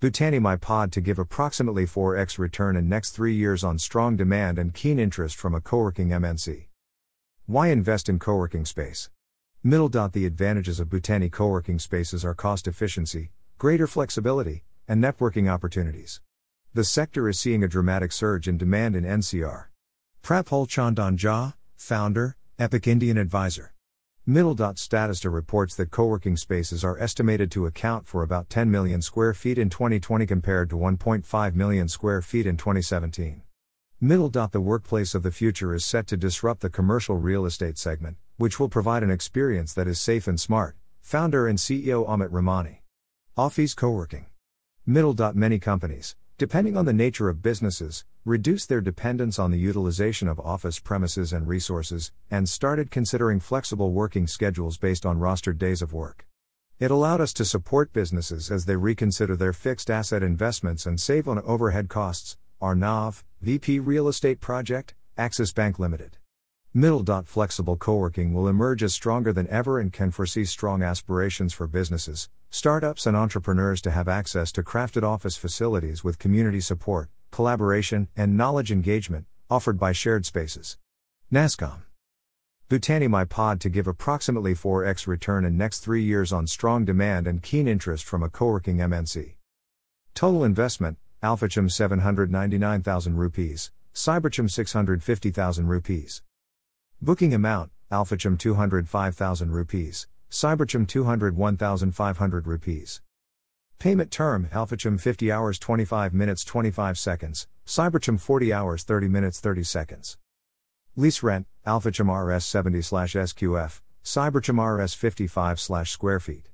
Bhutani my pod to give approximately 4x return in next 3 years on strong demand and keen interest from a co-working MNC. Why invest in co-working space? Middle dot the advantages of Bhutani co-working spaces are cost efficiency, greater flexibility, and networking opportunities. The sector is seeing a dramatic surge in demand in NCR. Prapul Chandan Jha, founder, Epoch Indian advisor. Middle dot Statista reports that co-working spaces are estimated to account for about 10 million square feet in 2020 compared to 1.5 million square feet in 2017. Middle the workplace of the future is set to disrupt the commercial real estate segment, which will provide an experience that is safe and smart. Founder and CEO Amit Ramani. Awfis co-working. Middle many companies, depending on the nature of businesses, reduced their dependence on the utilization of office premises and resources, and started considering flexible working schedules based on rostered days of work. It allowed us to support businesses as they reconsider their fixed asset investments and save on overhead costs. Arnav, VP Real Estate Project, Axis Bank Limited. Middle flexible co-working will emerge as stronger than ever and can foresee strong aspirations for businesses, startups and entrepreneurs to have access to crafted office facilities with community support, collaboration, and knowledge engagement offered by shared spaces. NASSCOM. Bhutani my pod to give approximately 4x return in next 3 years on strong demand and keen interest from a co-working MNC. Total investment Alphathum 799,000 rupees, Cyberthum 650,000 rupees. Booking amount Alphathum 205,000 rupees, Cyberthum 201,500 rupees. Payment term Alphathum 50 hours 25 minutes 25 seconds, Cyberthum 40 hours 30 minutes 30 seconds. Lease rent Alphathum RS 70 SQF, Cyberthum RS 55 square feet.